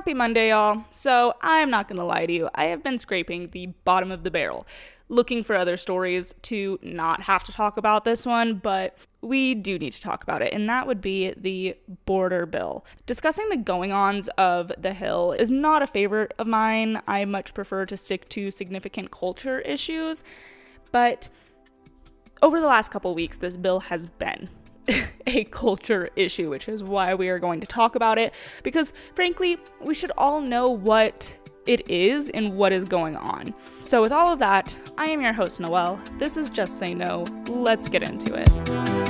Happy Monday, y'all. So, I'm not gonna lie to you, I have been scraping the bottom of the barrel, looking for other stories to not have to talk about this one, but we do need to talk about it, and that would be the border bill. Discussing the going ons of the Hill is not a favorite of mine. I much prefer to stick to significant culture issues, but over the last couple weeks, this bill has been a culture issue, which is why we are going to talk about it. Because frankly, we should all know what it is and what is going on. So, with all of that, I am your host, Noelle. This is Just Say Noe. Let's get into it.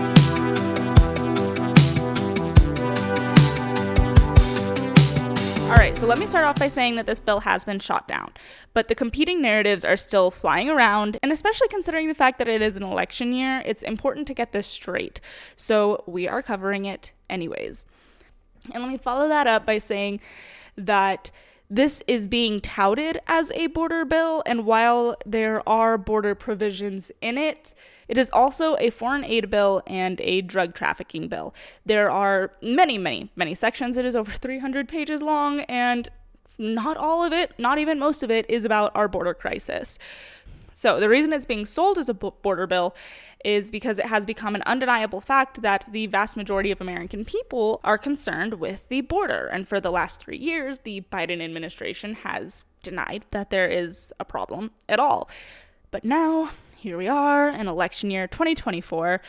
All right, so let me start off by saying that this bill has been shot down, but the competing narratives are still flying around, and especially considering the fact that it is an election year, it's important to get this straight. So we are covering it anyways. And let me follow that up by saying that this is being touted as a border bill, and while there are border provisions in it, it is also a foreign aid bill and a drug trafficking bill. There are many, many, many sections. It is over 300 pages long, and not all of it, not even most of it, is about our border crisis. So, the reason it's being sold as a border bill is because it has become an undeniable fact that the vast majority of American people are concerned with the border. And for the last three years, the Biden administration has denied that there is a problem at all. But now, here we are in election year 2024,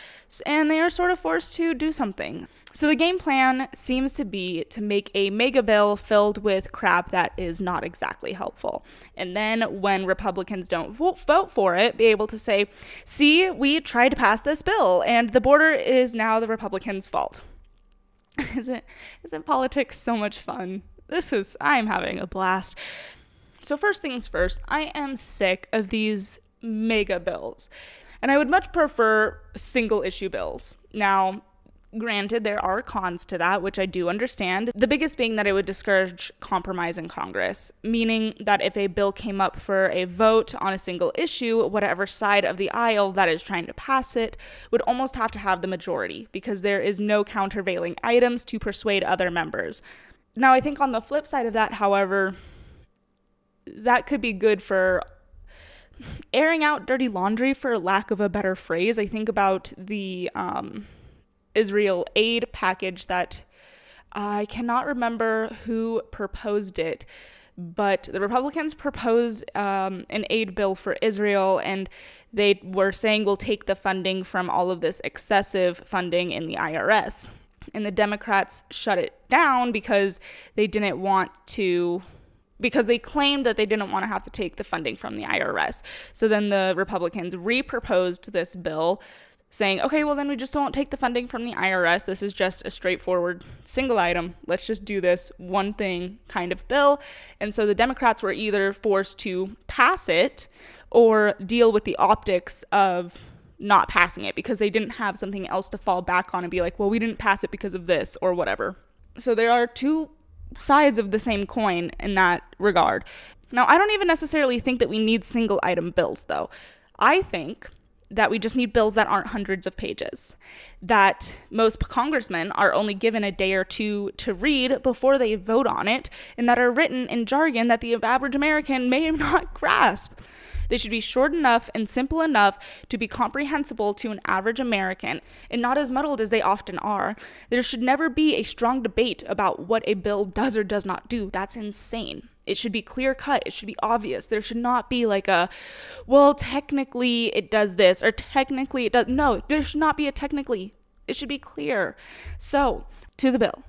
and they are sort of forced to do something. So the game plan seems to be to make a mega bill filled with crap that is not exactly helpful. And then when Republicans don't vote, for it, be able to say, see, we tried to pass this bill, and the border is now the Republicans' fault. isn't, isn't politics so much fun? This is, I'm having a blast. So, first things first, I am sick of these mega bills. And I would much prefer single issue bills. Now, Granted, there are cons to that, which I do understand. The biggest being that it would discourage compromise in Congress, meaning that if a bill came up for a vote on a single issue, whatever side of the aisle that is trying to pass it would almost have to have the majority because there is no countervailing items to persuade other members. Now, I think on the flip side of that, however, that could be good for airing out dirty laundry, for lack of a better phrase. I think about the um, Israel aid package that I cannot remember who proposed it, but the Republicans proposed um, an aid bill for Israel, and they were saying we'll take the funding from all of this excessive funding in the IRS. And the Democrats shut it down because they didn't want to because they claimed that they didn't want to have to take the funding from the IRS. So then the Republicans reproposed this bill saying, okay, well, then we just don't take the funding from the IRS. This is just a straightforward single item. Let's just do this one thing kind of bill. And so the Democrats were either forced to pass it or deal with the optics of not passing it because they didn't have something else to fall back on and be like, well, we didn't pass it because of this or whatever. So there are two sides of the same coin in that regard. Now, I don't even necessarily think that we need single item bills, though. I think that we just need bills that aren't hundreds of pages, that most congressmen are only given a day or two to read before they vote on it, and that are written in jargon that the average American may not grasp. They should be short enough and simple enough to be comprehensible to an average American and not as muddled as they often are. There should never be a strong debate about what a bill does or does not do. That's insane. It should be clear cut. It should be obvious. There should not be like a, well, technically it does this or technically it does. No, there should not be a technically. It should be clear. So, to the bill.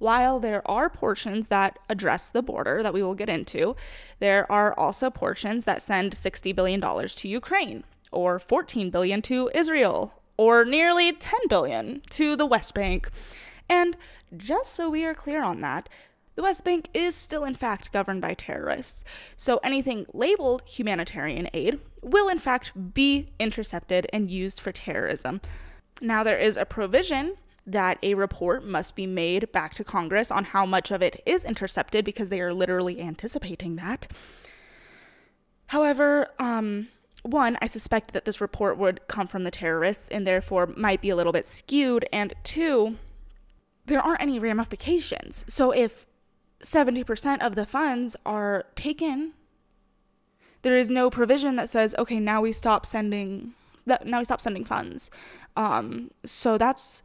While there are portions that address the border that we will get into, there are also portions that send $60 billion to Ukraine or 14 billion to Israel or nearly 10 billion to the West Bank. And just so we are clear on that, the West Bank is still, in fact, governed by terrorists. So anything labeled humanitarian aid will, in fact, be intercepted and used for terrorism. Now, there is a provision that a report must be made back to Congress on how much of it is intercepted because they are literally anticipating that. However, um, one, I suspect that this report would come from the terrorists and therefore might be a little bit skewed. And two, there aren't any ramifications. So if 70% of the funds are taken. There is no provision that says, okay, now we stop sending now we stop sending funds. Um, so that's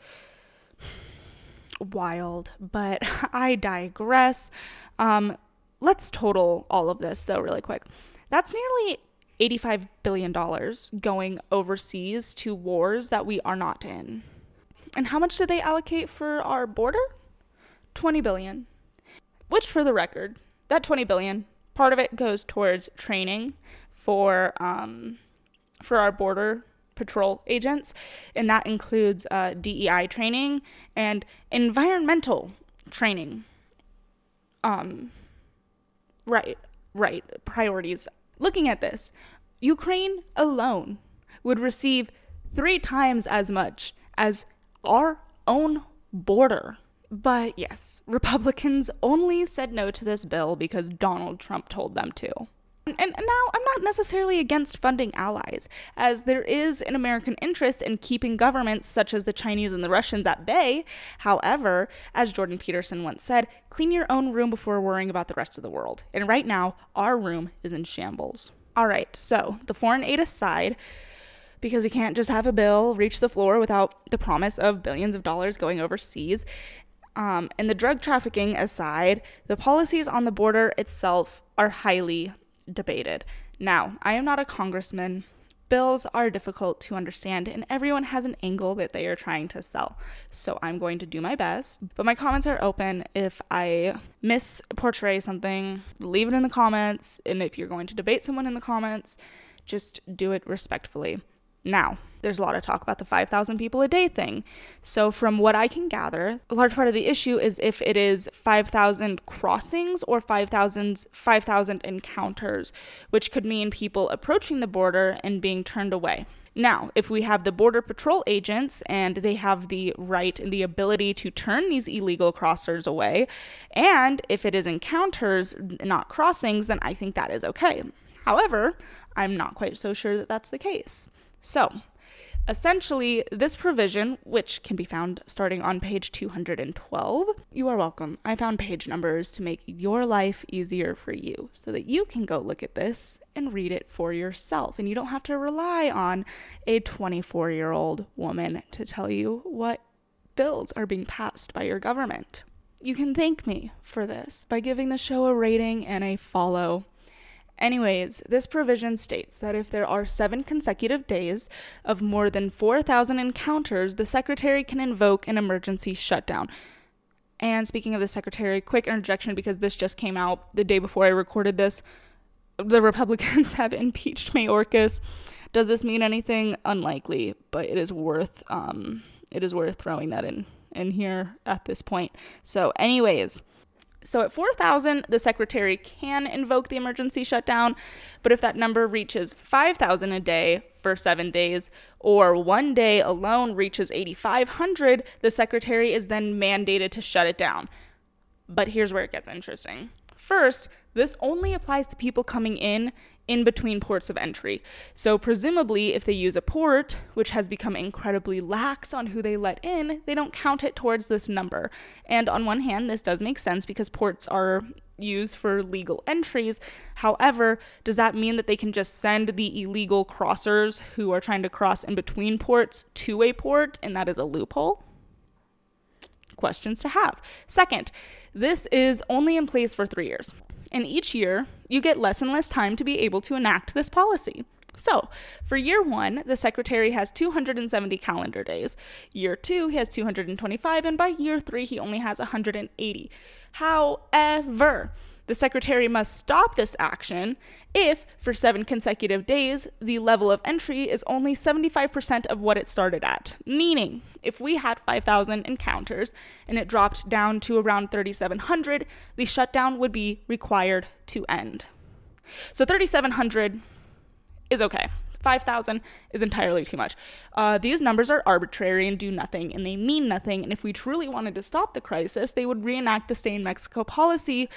wild, but I digress. Um, let's total all of this though, really quick. That's nearly $85 billion going overseas to wars that we are not in. And how much did they allocate for our border? 20 billion. Which for the record, that 20 billion, part of it goes towards training for um, for our border patrol agents, and that includes uh, DEI training and environmental training. Um, right, right, priorities. Looking at this, Ukraine alone would receive three times as much as our own border. But yes, Republicans only said no to this bill because Donald Trump told them to. And, now I'm not necessarily against funding allies, as there is an American interest in keeping governments such as the Chinese and the Russians at bay. However, as Jordan Peterson once said, clean your own room before worrying about the rest of the world. And right now, our room is in shambles. All right, so the foreign aid aside, because we can't just have a bill reach the floor without the promise of billions of dollars going overseas. Um, and the drug trafficking aside, the policies on the border itself are highly debated. Now, I am not a congressman. Bills are difficult to understand, and everyone has an angle that they are trying to sell. So I'm going to do my best, but my comments are open. If I misportray something, leave it in the comments. And if you're going to debate someone in the comments, just do it respectfully. Now, there's a lot of talk about the 5,000 people a day thing. So, from what I can gather, a large part of the issue is if it is 5,000 crossings or 5,000 5,000 encounters, which could mean people approaching the border and being turned away. Now, if we have the Border Patrol agents and they have the right and the ability to turn these illegal crossers away, and if it is encounters, not crossings, then I think that is okay. However, I'm not quite so sure that that's the case. So, essentially, this provision, which can be found starting on page 212, you are welcome. I found page numbers to make your life easier for you so that you can go look at this and read it for yourself. And you don't have to rely on a 24 year old woman to tell you what bills are being passed by your government. You can thank me for this by giving the show a rating and a follow Anyways, this provision states that if there are seven consecutive days of more than 4,000 encounters, the secretary can invoke an emergency shutdown. And speaking of the secretary, quick interjection because this just came out the day before I recorded this. The Republicans have impeached Mayorkas. Does this mean anything? Unlikely, but it is worth um, it is worth throwing that in in here at this point. So, anyways. So at 4,000, the secretary can invoke the emergency shutdown, but if that number reaches 5,000 a day for seven days, or one day alone reaches 8,500, the secretary is then mandated to shut it down. But here's where it gets interesting. First, this only applies to people coming in in between ports of entry. So, presumably, if they use a port, which has become incredibly lax on who they let in, they don't count it towards this number. And on one hand, this does make sense because ports are used for legal entries. However, does that mean that they can just send the illegal crossers who are trying to cross in between ports to a port and that is a loophole? Questions to have. Second, this is only in place for three years and each year you get less and less time to be able to enact this policy. So, for year one, the secretary has 270 calendar days. Year two, he has 225, and by year three, he only has 180. However, the secretary must stop this action if, for seven consecutive days, the level of entry is only 75% of what it started at. Meaning, if we had 5,000 encounters and it dropped down to around 3,700, the shutdown would be required to end. So 3,700 is okay. 5,000 is entirely too much. Uh, these numbers are arbitrary and do nothing, and they mean nothing. And if we truly wanted to stop the crisis, they would reenact the stay in Mexico policy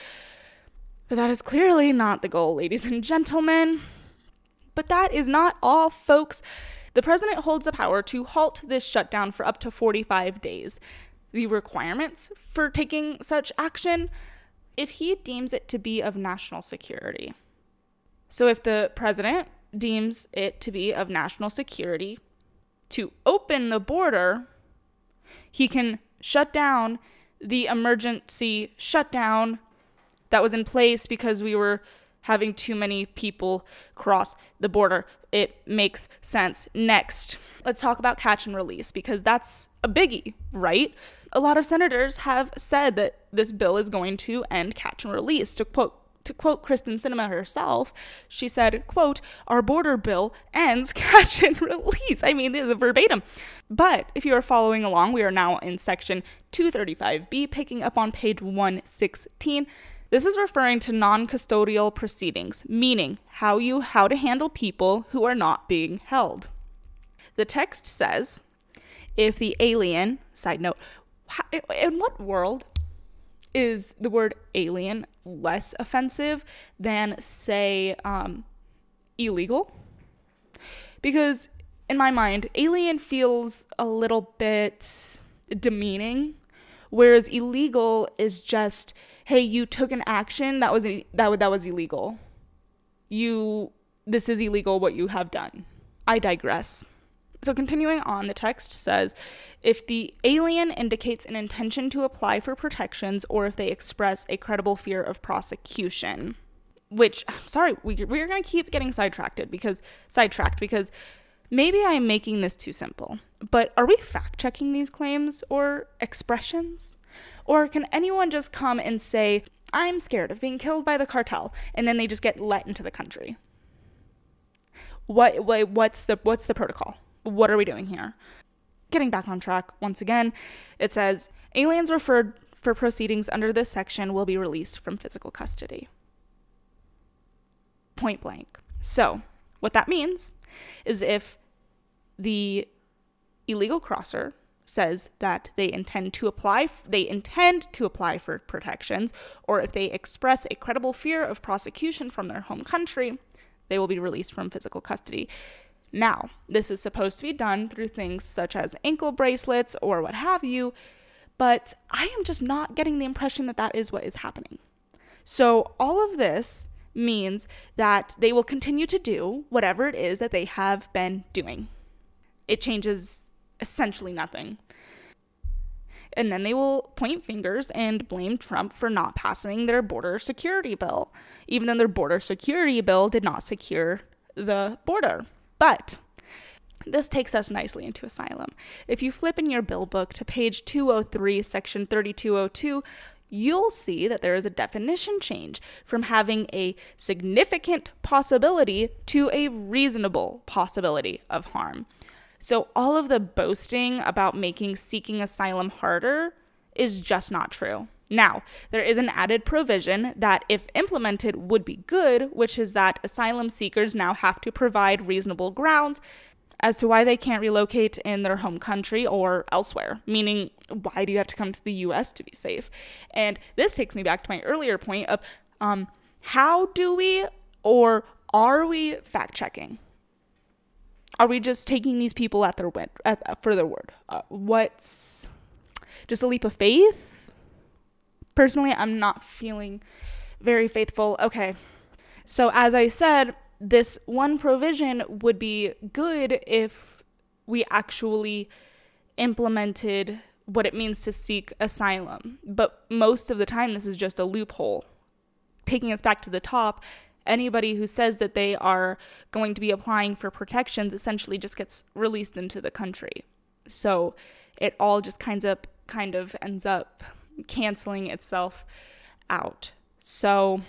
but that is clearly not the goal, ladies and gentlemen. But that is not all, folks. The president holds the power to halt this shutdown for up to 45 days. The requirements for taking such action if he deems it to be of national security. So if the president deems it to be of national security to open the border, he can shut down the emergency shutdown that was in place because we were having too many people cross the border. It makes sense. Next, let's talk about catch and release because that's a biggie, right? A lot of senators have said that this bill is going to end catch and release. To quote to quote Kyrsten Sinema herself, she said, quote, our border bill ends catch and release. I mean, the verbatim. But if you are following along, we are now in section 235B, picking up on page 116. This is referring to non-custodial proceedings, meaning how you how to handle people who are not being held. The text says, if the alien, side note, in what world is the word alien less offensive than say um, illegal? Because in my mind, alien feels a little bit demeaning, whereas illegal is just hey, you took an action that was that that was illegal. You this is illegal what you have done. I digress. So, continuing on, the text says if the alien indicates an intention to apply for protections or if they express a credible fear of prosecution, which, sorry, we, we're going to keep getting sidetracked because, sidetracked because maybe I'm making this too simple. But are we fact checking these claims or expressions? Or can anyone just come and say, I'm scared of being killed by the cartel, and then they just get let into the country? What, what what's the what's the protocol? What are we doing here? Getting back on track once again, it says aliens referred for proceedings under this section will be released from physical custody. Point blank. So, what that means is if the illegal crosser says that they intend to apply they intend to apply for protections or if they express a credible fear of prosecution from their home country they will be released from physical custody. Now this is supposed to be done through things such as ankle bracelets or what have you but i am just not getting the impression that that is what is happening. So all of this means that they will continue to do whatever it is that they have been doing it changes essentially nothing. And then they will point fingers and blame Trump for not passing their border security bill, even though their border security bill did not secure the border. But this takes us nicely into asylum. If you flip in your bill book to page 203, section 3202, you'll see that there is a definition change from having a significant possibility to a reasonable possibility of harm. So, all of the boasting about making seeking asylum harder is just not true. Now, there is an added provision that, if implemented, would be good, which is that asylum seekers now have to provide reasonable grounds as to why they can't relocate in their home country or elsewhere, meaning, why do you have to come to the US to be safe? And this takes me back to my earlier point of um, how do we or are we fact checking? Are we just taking these people at their word, at, for their word? Uh, what's just a leap of faith? Personally, I'm not feeling very faithful. Okay. So, as I said, this one provision would be good if we actually implemented what it means to seek asylum. But most of the time, this is just a loophole. Taking us back to the top, anybody who says that they are going to be applying for protections essentially just gets released into the country. So it all just kinds of kind of ends up canceling itself out. So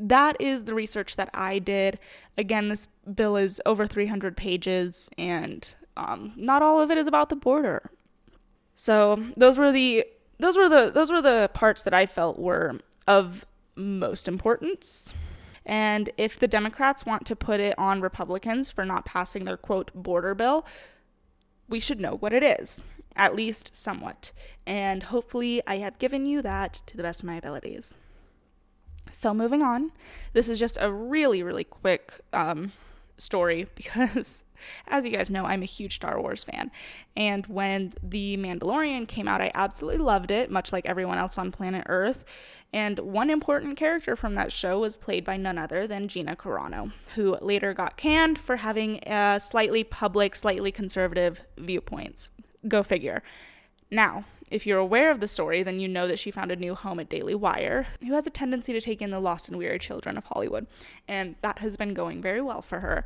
that is the research that I did. Again, this bill is over 300 pages, and um, not all of it is about the border. So those were the those were the those were the parts that I felt were of most importance. And if the Democrats want to put it on Republicans for not passing their quote border bill, we should know what it is, at least somewhat. And hopefully, I have given you that to the best of my abilities. So, moving on, this is just a really, really quick um, story because as you guys know, I'm a huge Star Wars fan. And when The Mandalorian came out, I absolutely loved it, much like everyone else on planet Earth. And one important character from that show was played by none other than Gina Carano, who later got canned for having a slightly public, slightly conservative viewpoints. Go figure. Now, if you're aware of the story, then you know that she found a new home at Daily Wire, who has a tendency to take in the lost and weary children of Hollywood, and that has been going very well for her.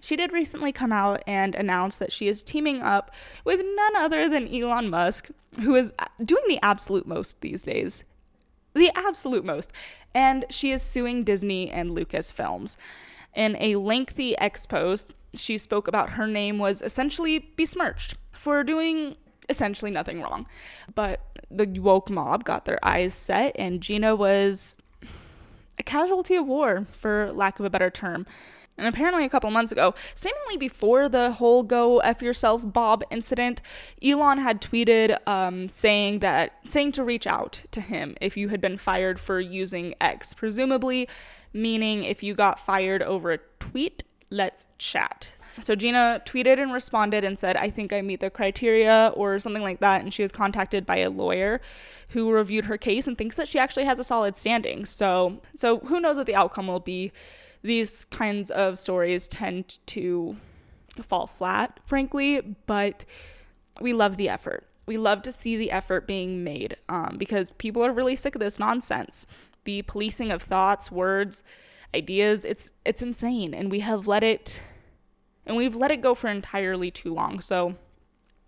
She did recently come out and announce that she is teaming up with none other than Elon Musk, who is uh, doing the absolute most these days. The absolute most. And she is suing Disney and Lucasfilms. In a lengthy ex post, she spoke about her name was essentially besmirched for doing essentially nothing wrong. But the woke mob got their eyes set, and Gina was a casualty of war, for lack of a better term. And apparently, a couple months ago, seemingly before the whole "Go f yourself, Bob" incident, Elon had tweeted um, saying that saying to reach out to him if you had been fired for using X, presumably meaning if you got fired over a tweet, let's chat. So Gina tweeted and responded and said, I think I meet the criteria or something like that. And she was contacted by a lawyer who reviewed her case and thinks that she actually has a solid standing. So so who knows what the outcome will be. These kinds of stories tend to fall flat, frankly, but we love the effort. We love to see the effort being made um, because people are really sick of this nonsense. The policing of thoughts, words, ideas, it's it's insane and we have let it and we've let it go for entirely too long. So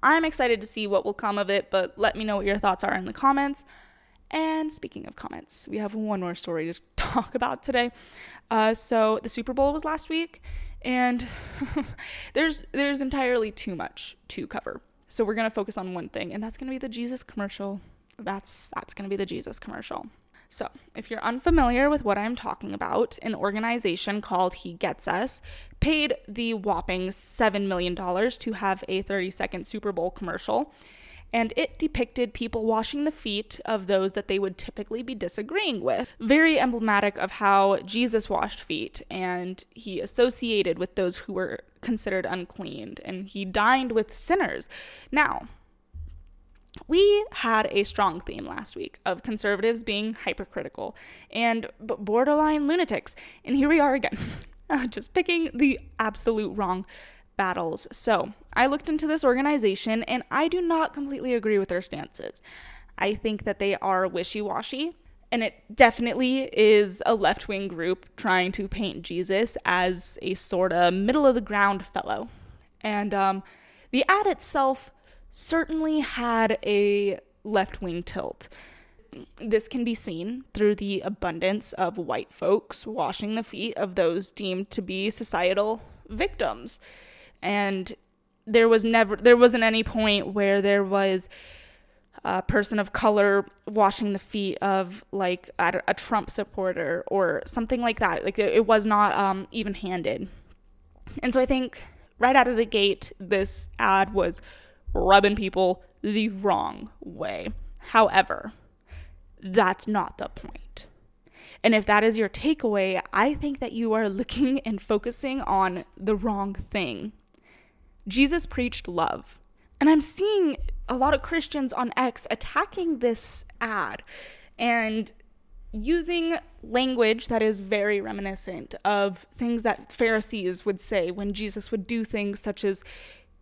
I'm excited to see what will come of it, but let me know what your thoughts are in the comments. And speaking of comments, we have one more story to talk about today. Uh, so the Super Bowl was last week, and there's there's entirely too much to cover. So we're gonna focus on one thing, and that's gonna be the Jesus commercial. That's that's gonna be the Jesus commercial. So, if you're unfamiliar with what I'm talking about, an organization called He Gets Us paid the whopping $7 million to have a 30 second Super Bowl commercial. And it depicted people washing the feet of those that they would typically be disagreeing with. Very emblematic of how Jesus washed feet, and he associated with those who were considered unclean, and he dined with sinners. Now, we had a strong theme last week of conservatives being hypercritical and borderline lunatics. And here we are again, just picking the absolute wrong battles. So I looked into this organization and I do not completely agree with their stances. I think that they are wishy washy. And it definitely is a left wing group trying to paint Jesus as a sort of middle of the ground fellow. And um, the ad itself certainly had a left wing tilt. This can be seen through the abundance of white folks washing the feet of those deemed to be societal victims. And there was never there wasn't any point where there was a person of color washing the feet of like a, a Trump supporter or something like that. Like it, it was not um, even handed. And so I think right out of the gate, this ad was rubbing people the wrong way. However, that's not the point. And if that is your takeaway, I think that you are looking and focusing on the wrong thing. Jesus preached love. And I'm seeing a lot of Christians on X attacking this ad and using language that is very reminiscent of things that Pharisees would say when Jesus would do things such as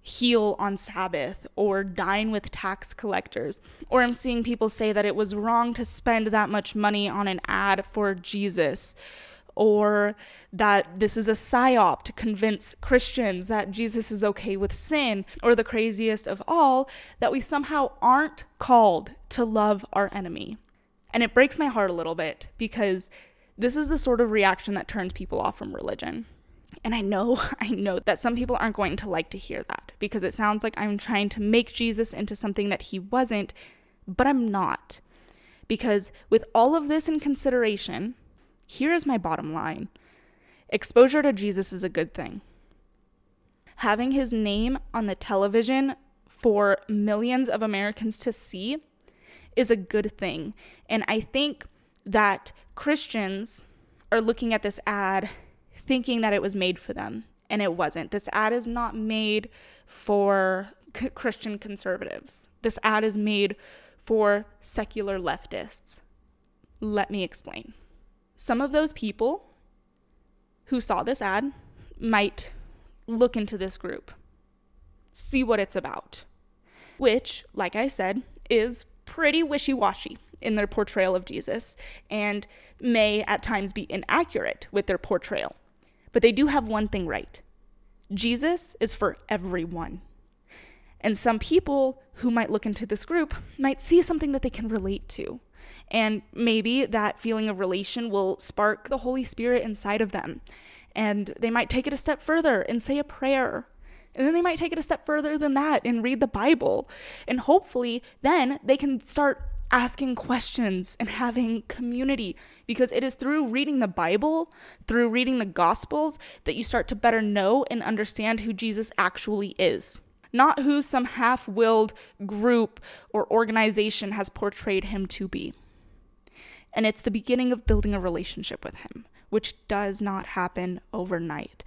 heal on Sabbath or dine with tax collectors. Or I'm seeing people say that it was wrong to spend that much money on an ad for Jesus. Or that this is a psyop to convince Christians that Jesus is okay with sin. Or the craziest of all, that we somehow aren't called to love our enemy. And it breaks my heart a little bit because this is the sort of reaction that turns people off from religion. And I know, I know that some people aren't going to like to hear that because it sounds like I'm trying to make Jesus into something that he wasn't, but I'm not. Because with all of this in consideration, here is my bottom line exposure to Jesus is a good thing. Having his name on the television for millions of Americans to see is a good thing. And I think that Christians are looking at this ad thinking that it was made for them. And it wasn't. This ad is not made for c- Christian conservatives. This ad is made for secular leftists. Let me explain. Some of those people who saw this ad might look into this group, see what it's about, which, like I said, is pretty wishy washy in their portrayal of Jesus and may at times be inaccurate with their portrayal. But they do have one thing right Jesus is for everyone. And some people who might look into this group might see something that they can relate to. And maybe that feeling of relation will spark the Holy Spirit inside of them. And they might take it a step further and say a prayer. And then they might take it a step further than that and read the Bible. And hopefully, then they can start asking questions and having community because it is through reading the Bible, through reading the Gospels, that you start to better know and understand who Jesus actually is. Not who some half willed group or organization has portrayed him to be. And it's the beginning of building a relationship with him, which does not happen overnight.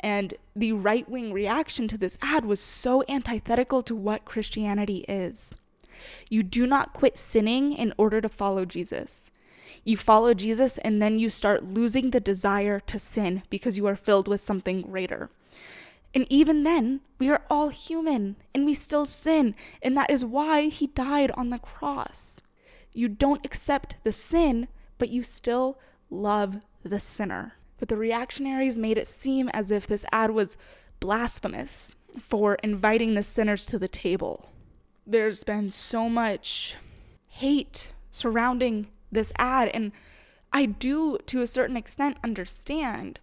And the right wing reaction to this ad was so antithetical to what Christianity is. You do not quit sinning in order to follow Jesus. You follow Jesus and then you start losing the desire to sin because you are filled with something greater. And even then, we are all human and we still sin. And that is why he died on the cross. You don't accept the sin, but you still love the sinner. But the reactionaries made it seem as if this ad was blasphemous for inviting the sinners to the table there's been so much hate surrounding this ad and I do to a certain extent understand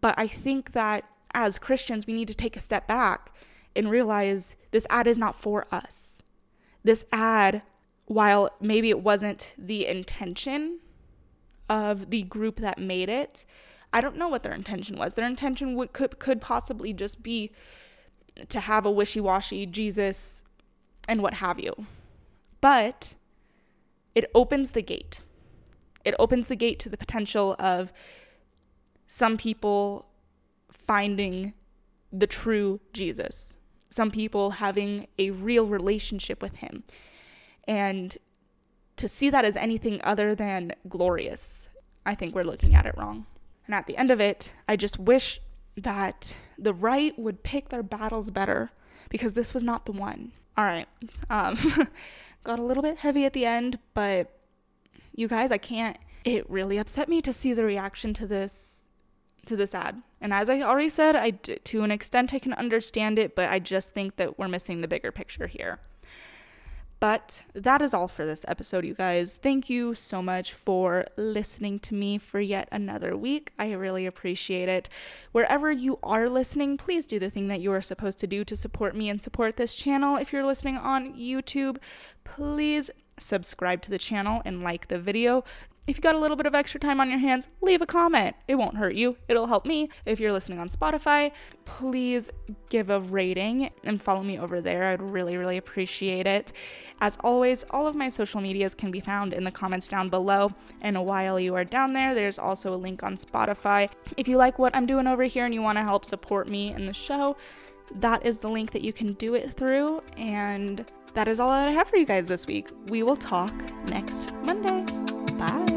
but I think that as Christians we need to take a step back and realize this ad is not for us. This ad while maybe it wasn't the intention of the group that made it, I don't know what their intention was. Their intention would could could possibly just be to have a wishy-washy Jesus and what have you. But it opens the gate. It opens the gate to the potential of some people finding the true Jesus, some people having a real relationship with him. And to see that as anything other than glorious, I think we're looking at it wrong. And at the end of it, I just wish that the right would pick their battles better because this was not the one. All right. Um, got a little bit heavy at the end, but you guys, I can't. It really upset me to see the reaction to this to this ad. And as I already said, I to an extent I can understand it, but I just think that we're missing the bigger picture here. But that is all for this episode, you guys. Thank you so much for listening to me for yet another week. I really appreciate it. Wherever you are listening, please do the thing that you are supposed to do to support me and support this channel. If you're listening on YouTube, please subscribe to the channel and like the video. If you got a little bit of extra time on your hands, leave a comment. It won't hurt you, it'll help me. If you're listening on Spotify, please give a rating and follow me over there. I'd really, really appreciate it. As always, all of my social medias can be found in the comments down below. And while you are down there, there's also a link on Spotify. If you like what I'm doing over here and you want to help support me in the show, that is the link that you can do it through. And that is all that I have for you guys this week. We will talk next Monday. Bye.